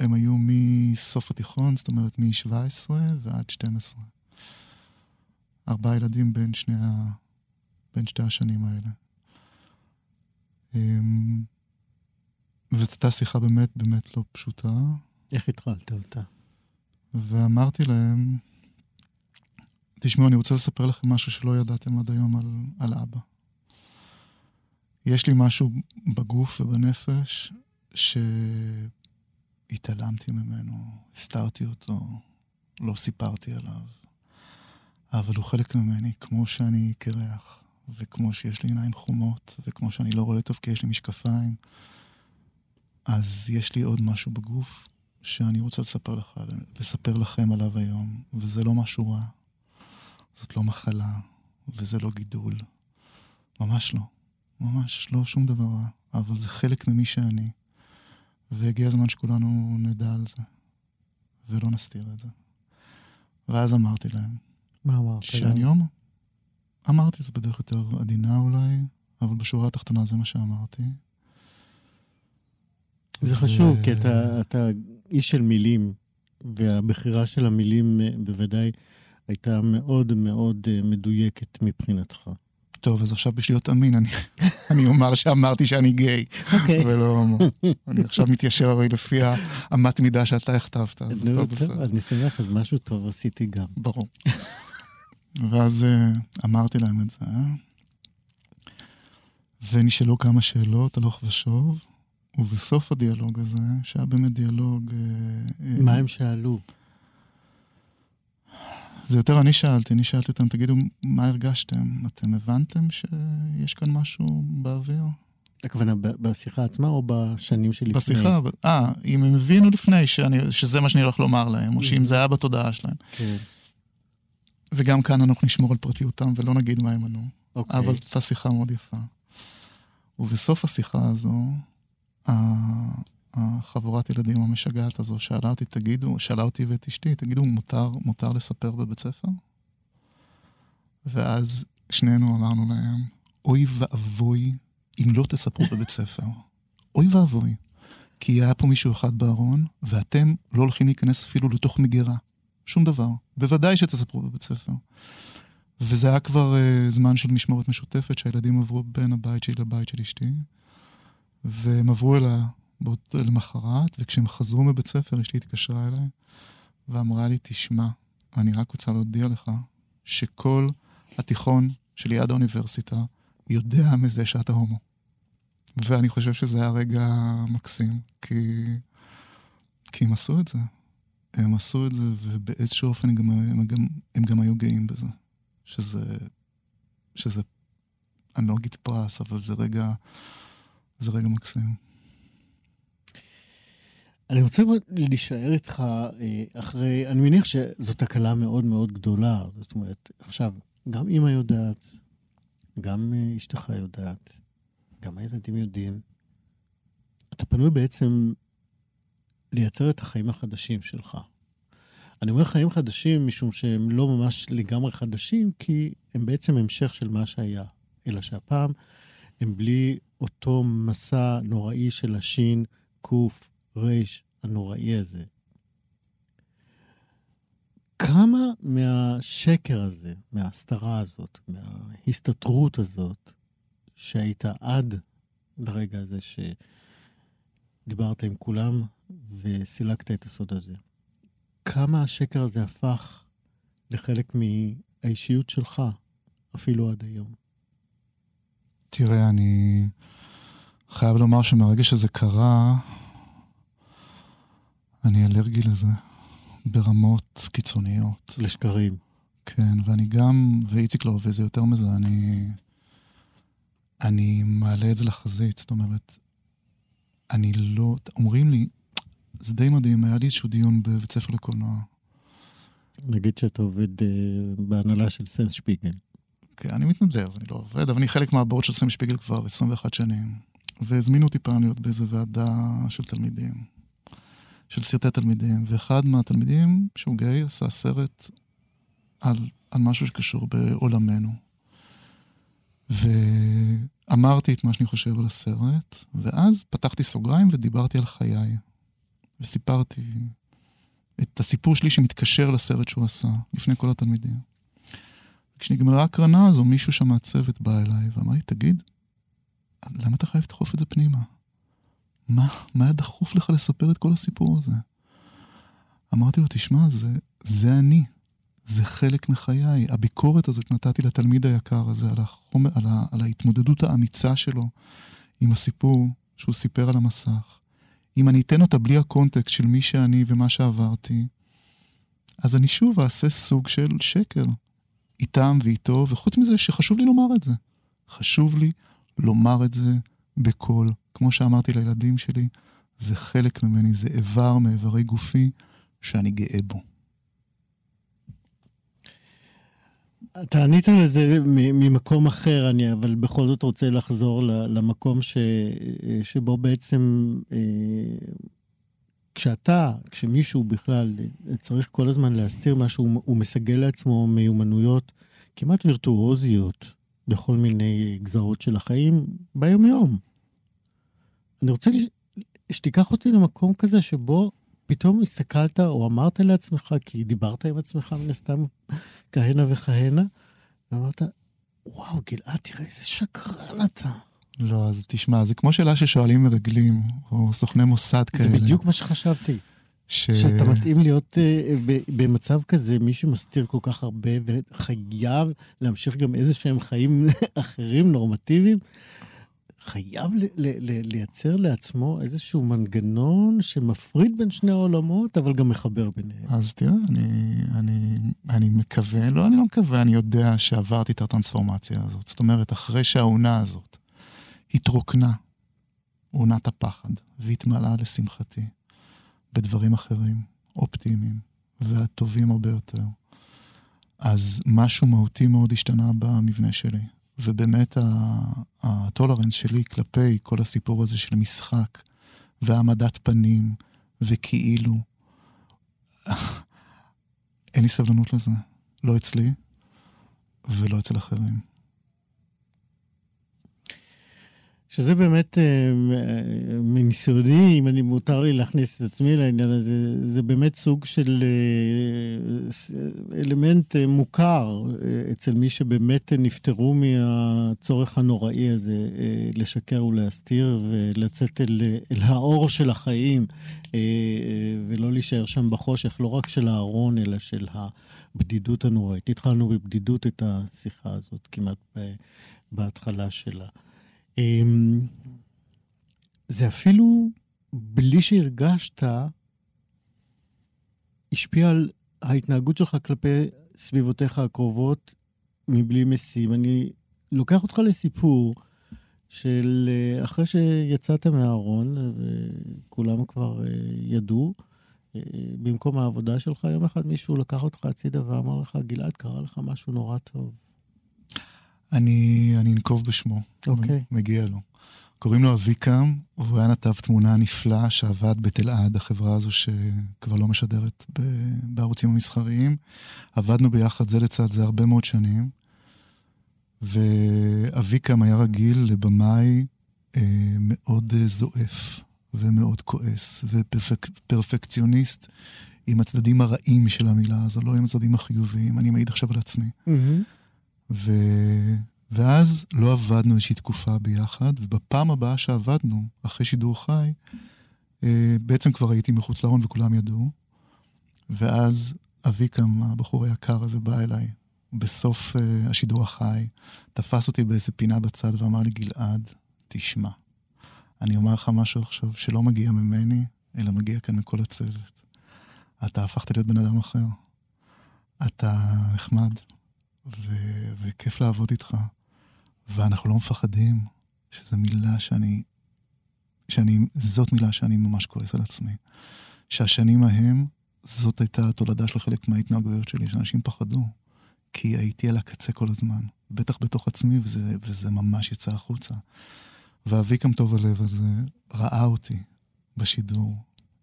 הם היו מסוף התיכון, זאת אומרת מ-17 ועד 12. ארבעה ילדים בין, שני ה... בין שתי השנים האלה. אמ, וזאת הייתה שיחה באמת באמת לא פשוטה, איך התחלת אותה? ואמרתי להם, תשמעו, אני רוצה לספר לכם משהו שלא ידעתם עד היום על, על אבא. יש לי משהו בגוף ובנפש שהתעלמתי ממנו, הסתרתי אותו, לא סיפרתי עליו. אבל הוא חלק ממני, כמו שאני קרח, וכמו שיש לי עיניים חומות, וכמו שאני לא רואה טוב כי יש לי משקפיים, אז יש לי עוד משהו בגוף שאני רוצה לספר, לך, לספר לכם עליו היום, וזה לא משהו רע. זאת לא מחלה, וזה לא גידול. ממש לא. ממש לא שום דבר רע, אבל זה חלק ממי שאני. והגיע הזמן שכולנו נדע על זה, ולא נסתיר את זה. ואז אמרתי להם, מה אמרת? שאני הומו. אמרתי, זה בדרך יותר עדינה אולי, אבל בשורה התחתונה זה מה שאמרתי. זה חשוב, כי אתה, אתה איש של מילים, והבחירה של המילים אה, בוודאי הייתה מאוד מאוד אה, מדויקת מבחינתך. טוב, אז עכשיו בשביל להיות אמין, אני, אני אומר שאמרתי שאני גיי, אוקיי. ולא הומו. אני עכשיו מתיישר הרי לפי האמת מידה שאתה הכתבת, אז הכל בסדר. אני שמח, אז משהו טוב עשיתי גם. ברור. ואז אה, אמרתי להם את זה? ונשאלו כמה שאלות הלוך ושוב, ובסוף הדיאלוג הזה, שהיה באמת דיאלוג... אה, אה, מה הם שאלו? זה יותר אני שאלתי, אני שאלתי אותם, תגידו, מה הרגשתם? אתם הבנתם שיש כאן משהו באוויר? הכוונה בשיחה עצמה או בשנים שלפני? בשיחה, אה, אם הם הבינו לפני שאני, שזה מה שאני הולך לומר להם, או שאם זה היה בתודעה שלהם. כן, וגם כאן אנחנו נשמור על פרטיותם ולא נגיד מה הם ענו. אוקיי. אבל זאת הייתה שיחה מאוד יפה. ובסוף השיחה הזו, החבורת ילדים המשגעת הזו שאלה אותי, תגידו, שאלה אותי ואת אשתי, תגידו, מותר, מותר לספר בבית ספר? ואז שנינו אמרנו להם, אוי ואבוי אם לא תספרו בבית ספר. אוי ואבוי. כי היה פה מישהו אחד בארון, ואתם לא הולכים להיכנס אפילו לתוך מגירה. שום דבר. בוודאי שתספרו בבית ספר. וזה היה כבר uh, זמן של משמורת משותפת, שהילדים עברו בין הבית שלי לבית של אשתי, והם עברו אליה באות, למחרת, וכשהם חזרו מבית ספר, אשתי התקשרה אליי, ואמרה לי, תשמע, אני רק רוצה להודיע לך שכל התיכון שליד האוניברסיטה יודע מזה שאתה הומו. ואני חושב שזה היה רגע מקסים, כי, כי הם עשו את זה. הם עשו את זה, ובאיזשהו אופן הם גם, הם גם, הם גם היו גאים בזה. שזה, שזה, אני לא אגיד פרס, אבל זה רגע, זה רגע מקסים. אני רוצה להישאר איתך אה, אחרי, אני מניח שזאת הקלה מאוד מאוד גדולה. זאת אומרת, עכשיו, גם אימא יודעת, גם אה, אשתך יודעת, גם הילדים יודעים. אתה פנוי בעצם לייצר את החיים החדשים שלך. אני אומר חיים חדשים משום שהם לא ממש לגמרי חדשים, כי הם בעצם המשך של מה שהיה. אלא שהפעם הם בלי אותו מסע נוראי של השין, קוף, רייש הנוראי הזה. כמה מהשקר הזה, מההסתרה הזאת, מההסתתרות הזאת, שהיית עד לרגע הזה שדיברת עם כולם וסילקת את הסוד הזה, כמה השקר הזה הפך לחלק מהאישיות שלך, אפילו עד היום? תראה, אני חייב לומר שמהרגע שזה קרה, אני אלרגי לזה ברמות קיצוניות. לשקרים. כן, ואני גם, ואיציק לא את זה יותר מזה, אני, אני מעלה את זה לחזית, זאת אומרת, אני לא, אומרים לי, זה די מדהים, היה לי איזשהו דיון בבית ספר לקולנוע. נגיד שאתה עובד uh, בהנהלה של סנס שפיגל. כן, אני מתנדב, אני לא עובד, אבל אני חלק מהבורד של סמי שפיגל כבר 21 שנים. והזמינו אותי פעם להיות באיזה ועדה של תלמידים, של סרטי תלמידים, ואחד מהתלמידים, שהוא גיי, עשה סרט על, על משהו שקשור בעולמנו. ואמרתי את מה שאני חושב על הסרט, ואז פתחתי סוגריים ודיברתי על חיי. וסיפרתי את הסיפור שלי שמתקשר לסרט שהוא עשה, לפני כל התלמידים. כשנגמרה ההקרנה הזו, מישהו שם מהצוות בא אליי ואמר לי, תגיד, למה אתה חייב לדחוף את זה פנימה? מה, מה היה דחוף לך לספר את כל הסיפור הזה? אמרתי לו, תשמע, זה, זה אני. זה חלק מחיי. הביקורת הזאת שנתתי לתלמיד היקר הזה על, החומר, על, ה, על ההתמודדות האמיצה שלו עם הסיפור שהוא סיפר על המסך, אם אני אתן אותה בלי הקונטקסט של מי שאני ומה שעברתי, אז אני שוב אעשה סוג של שקר איתם ואיתו, וחוץ מזה שחשוב לי לומר את זה. חשוב לי לומר את זה בקול. כמו שאמרתי לילדים שלי, זה חלק ממני, זה איבר מאיברי גופי שאני גאה בו. אתה ענית לזה ממקום אחר, אני אבל בכל זאת רוצה לחזור למקום ש, שבו בעצם אה, כשאתה, כשמישהו בכלל צריך כל הזמן להסתיר משהו, הוא מסגל לעצמו מיומנויות כמעט וירטואוזיות בכל מיני גזרות של החיים ביום-יום. אני רוצה שתיקח אותי למקום כזה שבו פתאום הסתכלת או אמרת לעצמך, כי דיברת עם עצמך מן הסתם כהנה וכהנה, ואמרת, וואו, גלעד, תראה איזה שקרן אתה. לא, אז תשמע, זה כמו שאלה ששואלים מרגלים, או סוכני מוסד כאלה. זה בדיוק מה שחשבתי. ש... שאתה מתאים להיות uh, במצב כזה, מי שמסתיר כל כך הרבה וחייב להמשיך גם איזה שהם חיים אחרים, נורמטיביים. חייב ל- ל- ל- לייצר לעצמו איזשהו מנגנון שמפריד בין שני העולמות, אבל גם מחבר ביניהם. אז תראה, אני, אני, אני מקווה, לא, אני לא מקווה, אני יודע שעברתי את הטרנספורמציה הזאת. זאת אומרת, אחרי שהעונה הזאת התרוקנה, עונת הפחד, והתמלאה לשמחתי בדברים אחרים, אופטימיים, והטובים הרבה יותר, אז משהו מהותי מאוד השתנה במבנה שלי. ובאמת הטולרנס שלי כלפי כל הסיפור הזה של משחק והעמדת פנים וכאילו, אין לי סבלנות לזה. לא אצלי ולא אצל אחרים. שזה באמת, אה, מניסיוני, אם אני מותר לי להכניס את עצמי לעניין הזה, זה באמת סוג של אה, אלמנט אה, מוכר אצל מי שבאמת נפטרו מהצורך הנוראי הזה לשקר ולהסתיר ולצאת אל, אל האור של החיים ולא להישאר שם בחושך, לא רק של הארון, אלא של הבדידות הנוראית. התחלנו בבדידות את השיחה הזאת כמעט בהתחלה שלה. אמ, זה אפילו בלי שהרגשת, השפיע על ההתנהגות שלך כלפי סביבותיך הקרובות מבלי משים. אני לוקח אותך לסיפור של אה, אחרי שיצאת מהארון, וכולם כבר אה, ידעו, אה, במקום העבודה שלך, יום אחד מישהו לקח אותך הצידה ואמר לך, גלעד, קרה לך משהו נורא טוב. אני, אני אנקוב בשמו. אוקיי. Okay. מגיע לו. קוראים לו אביקם, והוא היה נתב תמונה נפלא שעבד בתלעד, החברה הזו שכבר לא משדרת בערוצים המסחריים. עבדנו ביחד זה לצד זה הרבה מאוד שנים, ואביקם היה רגיל לבמאי אה, מאוד אה, זועף ומאוד כועס ופרפקציוניסט עם הצדדים הרעים של המילה הזו, לא עם הצדדים החיוביים. אני מעיד עכשיו על עצמי. Mm-hmm. ו... ואז לא עבדנו איזושהי תקופה ביחד, ובפעם הבאה שעבדנו, אחרי שידור חי, אה, בעצם כבר הייתי מחוץ לארון וכולם ידעו. ואז אביקם, הבחור היקר הזה, בא אליי בסוף uh, השידור החי, תפס אותי באיזה פינה בצד ואמר לי, גלעד, תשמע, אני אומר לך משהו עכשיו שלא מגיע ממני, אלא מגיע כאן מכל הצוות. אתה הפכת להיות בן אדם אחר. אתה נחמד, ו- וכיף לעבוד איתך. ואנחנו לא מפחדים, שזו מילה שאני, שאני, זאת מילה שאני ממש כועס על עצמי. שהשנים ההם, זאת הייתה התולדה של חלק מההתנהגויות שלי, שאנשים פחדו. כי הייתי על הקצה כל הזמן, בטח בתוך עצמי, וזה, וזה ממש יצא החוצה. ואביקם טוב הלב הזה ראה אותי בשידור,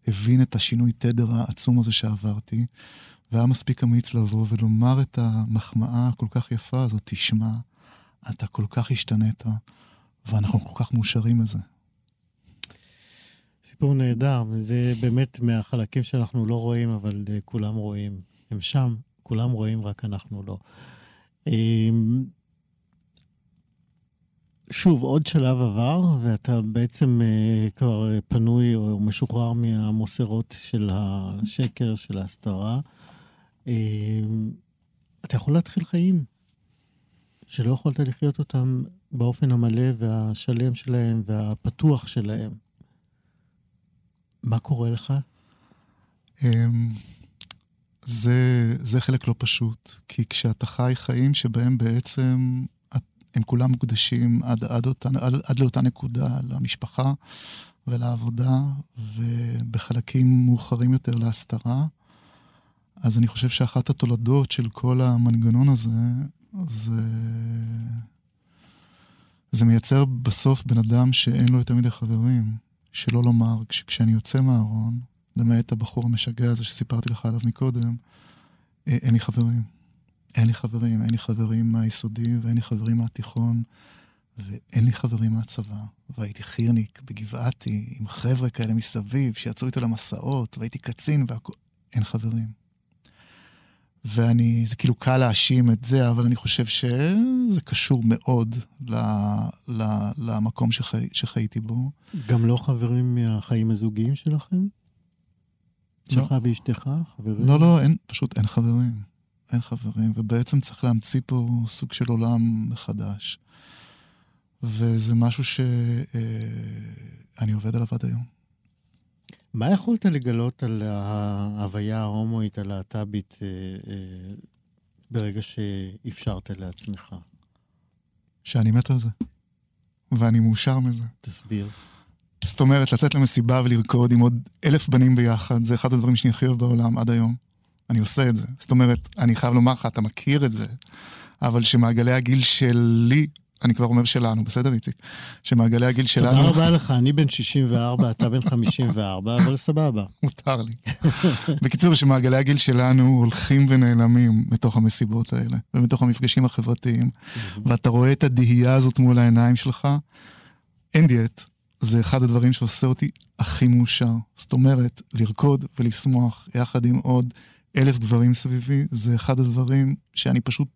הבין את השינוי תדר העצום הזה שעברתי, והיה מספיק אמיץ לבוא ולומר את המחמאה הכל כך יפה הזאת, תשמע, אתה כל כך השתנית, ואנחנו כל כך מאושרים מזה. סיפור נהדר, וזה באמת מהחלקים שאנחנו לא רואים, אבל uh, כולם רואים. הם שם, כולם רואים, רק אנחנו לא. Um, שוב, עוד שלב עבר, ואתה בעצם uh, כבר פנוי או משוחרר מהמוסרות של השקר, של ההסתרה. Uh, אתה יכול להתחיל חיים שלא יכולת לחיות אותם באופן המלא והשלם שלהם והפתוח שלהם. מה קורה לך? אמ, זה, זה חלק לא פשוט, כי כשאתה חי חיים שבהם בעצם הם כולם מוקדשים עד, עד, עד, עד לאותה נקודה, למשפחה ולעבודה, ובחלקים מאוחרים יותר להסתרה, אז אני חושב שאחת התולדות של כל המנגנון הזה, זה... זה מייצר בסוף בן אדם שאין לו יותר מדי חברים. שלא לומר, כשאני יוצא מהארון, למעט הבחור המשגע הזה שסיפרתי לך עליו מקודם, אה, אין לי חברים. אין לי חברים, אין לי חברים מהיסודי ואין לי חברים מהתיכון ואין לי חברים מהצבא. והייתי חירניק בגבעתי עם חבר'ה כאלה מסביב שיצאו איתו למסעות והייתי קצין והכול. אין חברים. ואני, זה כאילו קל להאשים את זה, אבל אני חושב שזה קשור מאוד ל, ל, למקום שחי, שחייתי בו. גם לא חברים מהחיים הזוגיים שלכם? לא. שלך ואשתך? חברים? לא, לא, אין, פשוט אין חברים. אין חברים, ובעצם צריך להמציא פה סוג של עולם מחדש. וזה משהו שאני עובד עליו עד היום. מה יכולת לגלות על ההוויה ההומואית, הלהט"בית, אה, אה, ברגע שאפשרת לעצמך? שאני מת על זה. ואני מאושר מזה. תסביר. זאת אומרת, לצאת למסיבה ולרקוד עם עוד אלף בנים ביחד, זה אחד הדברים שאני הכי אוהב בעולם עד היום. אני עושה את זה. זאת אומרת, אני חייב לומר לך, אתה מכיר את זה, אבל שמעגלי הגיל שלי אני כבר אומר שלנו, בסדר, איציק? שמעגלי הגיל שלנו... תודה רבה לך, אני בן 64, אתה בן 54, אבל סבבה. מותר לי. בקיצור, שמעגלי הגיל שלנו הולכים ונעלמים בתוך המסיבות האלה, ובתוך המפגשים החברתיים, ואתה רואה את הדהייה הזאת מול העיניים שלך, אין דיאט. זה אחד הדברים שעושה אותי הכי מאושר. זאת אומרת, לרקוד ולשמוח יחד עם עוד אלף גברים סביבי, זה אחד הדברים שאני פשוט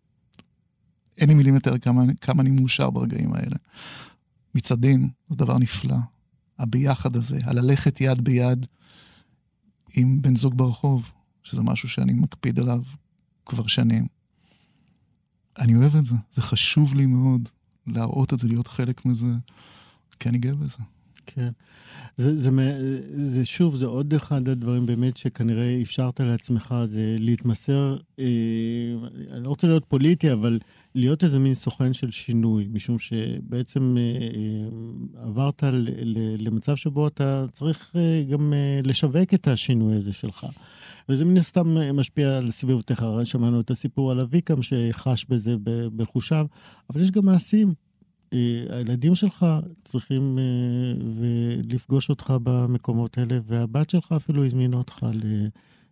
אין לי מילים יותר כמה, כמה אני מאושר ברגעים האלה. מצעדים זה דבר נפלא. הביחד הזה, הללכת יד ביד עם בן זוג ברחוב, שזה משהו שאני מקפיד עליו כבר שנים. אני אוהב את זה, זה חשוב לי מאוד להראות את זה, להיות חלק מזה, כי אני גאה בזה. כן. זה, זה, זה שוב, זה עוד אחד הדברים באמת שכנראה אפשרת לעצמך, זה להתמסר, אה, אני לא רוצה להיות פוליטי, אבל להיות איזה מין סוכן של שינוי, משום שבעצם אה, אה, עברת ל, ל, למצב שבו אתה צריך אה, גם אה, לשווק את השינוי הזה שלך. וזה מן הסתם משפיע על סביבותיך, שמענו את הסיפור על אביקם שחש בזה בחושיו, אבל יש גם מעשים. הילדים שלך צריכים אה, לפגוש אותך במקומות האלה, והבת שלך אפילו הזמינה אותך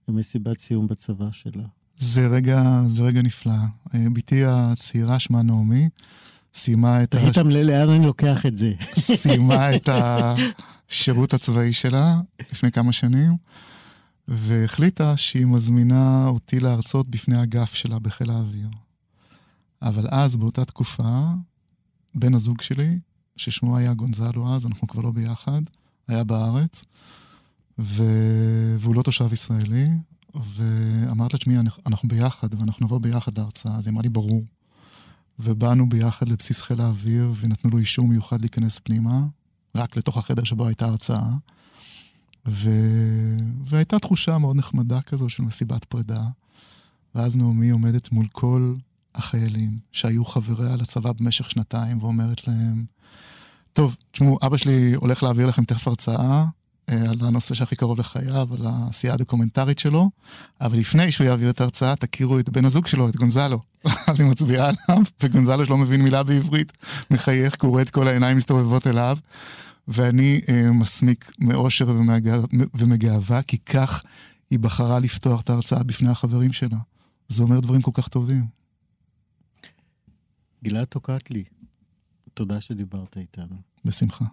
למסיבת סיום בצבא שלה. זה רגע, זה רגע נפלא. אה, בתי הצעירה, שמה נעמי, סיימה את... ה... תגיד לאן אני לוקח את זה. סיימה את השירות הצבאי שלה לפני כמה שנים, והחליטה שהיא מזמינה אותי להרצות בפני אגף שלה בחיל האוויר. אבל אז, באותה תקופה, בן הזוג שלי, ששמו היה גונזלו אז, אנחנו כבר לא ביחד, היה בארץ, ו... והוא לא תושב ישראלי, ואמרת לה, תשמעי, אנחנו ביחד, ואנחנו נבוא ביחד להרצאה, אז היא אמרה לי, ברור. ובאנו ביחד לבסיס חיל האוויר, ונתנו לו אישור מיוחד להיכנס פנימה, רק לתוך החדר שבו הייתה הרצאה. ו... והייתה תחושה מאוד נחמדה כזו של מסיבת פרידה. ואז נעמי עומדת מול כל החיילים שהיו חבריה לצבא במשך שנתיים, ואומרת להם, טוב, תשמעו, אבא שלי הולך להעביר לכם תכף הרצאה, אה, על הנושא שהכי קרוב לחייו, על העשייה הדוקומנטרית שלו, אבל לפני שהוא יעביר את ההרצאה, תכירו את בן הזוג שלו, את גונזלו. אז היא מצביעה עליו, וגונזלו שלא מבין מילה בעברית, מחייך, קורא את כל העיניים מסתובבות אליו, ואני אה, מסמיק מאושר ומגאווה, כי כך היא בחרה לפתוח את ההרצאה בפני החברים שלה. זה אומר דברים כל כך טובים. גלעד טוקטלי, תודה שדיברת איתנו. בשמחה.